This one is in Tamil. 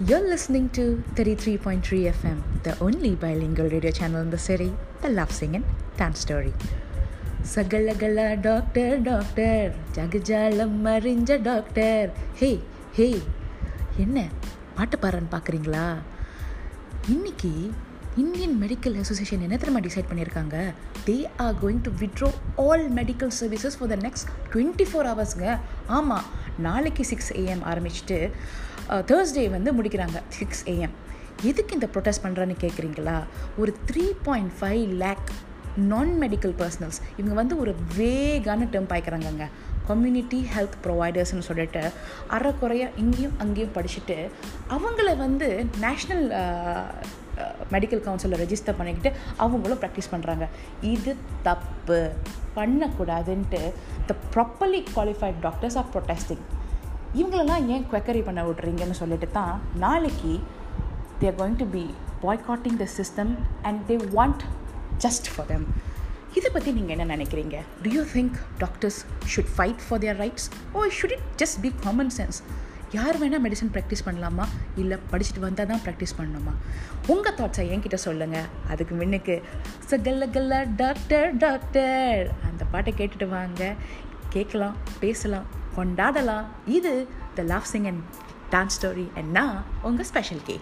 You're listening to 33.3 FM, the only bilingual radio channel in the city that loves singing dance story. சகலகல டாக்டர் டாக்டர் ஜகஜாலம் அறிஞ்ச டாக்டர் ஹே ஹே என்ன பாட்டு பாடுறன்னு பார்க்குறீங்களா இன்னைக்கு இந்தியன் மெடிக்கல் அசோசியேஷன் என்ன தெரியுமா டிசைட் பண்ணியிருக்காங்க they are going to withdraw all medical services for the next twenty four ஹவர்ஸுங்க ஆமாம் நாளைக்கு சிக்ஸ் ஏஎம் ஆரம்பிச்சுட்டு தேர்ஸ்டே வந்து முடிக்கிறாங்க சிக்ஸ் ஏஎம் எதுக்கு இந்த ப்ரொட்டஸ்ட் பண்ணுறேன்னு கேட்குறீங்களா ஒரு த்ரீ பாயிண்ட் ஃபைவ் லேக் நான் மெடிக்கல் பர்சனல்ஸ் இவங்க வந்து ஒரு வேகான டேர்ம் பாய்க்கிறாங்கங்க. கம்யூனிட்டி ஹெல்த் ப்ரொவைடர்ஸ்னு சொல்லிட்டு அறக்குறையாக இங்கேயும் அங்கேயும் படிச்சுட்டு அவங்கள வந்து நேஷ்னல் மெடிக்கல் கவுன்சிலில் ரெஜிஸ்டர் பண்ணிக்கிட்டு அவங்களும் ப்ராக்டிஸ் பண்ணுறாங்க இது தப்பு. பண்ணக்கூடாதுன்ட்டு the properly qualified doctors are protesting இவங்களெல்லாம் ஏன் குவக்கரி பண்ண விட்றீங்கன்னு சொல்லிட்டு தான் நாளைக்கு they're going to be boycotting the system and they want just for them இதை பற்றி நீங்கள் என்ன நினைக்கிறீங்க? Do you think doctors should fight for their rights or should it just be common sense யார் வேணால் மெடிசன் ப்ராக்டிஸ் பண்ணலாமா? இல்லை படிச்சுட்டு வந்தால் தான் ப்ராக்டிஸ் பண்ணணுமா? உங்கள் தாட்ஸை என்கிட்ட சொல்லுங்கள் அதுக்கு முன்னுக்கு சகல்ல கல்ல டாக்டர் டாக்டர் அந்த பாட்டை கேட்டுட்டு வாங்க. கேட்கலாம் பேசலாம் கொண்டாடலாம். இது the love sing and dance story என்ன உங்கள் ஸ்பெஷல் கே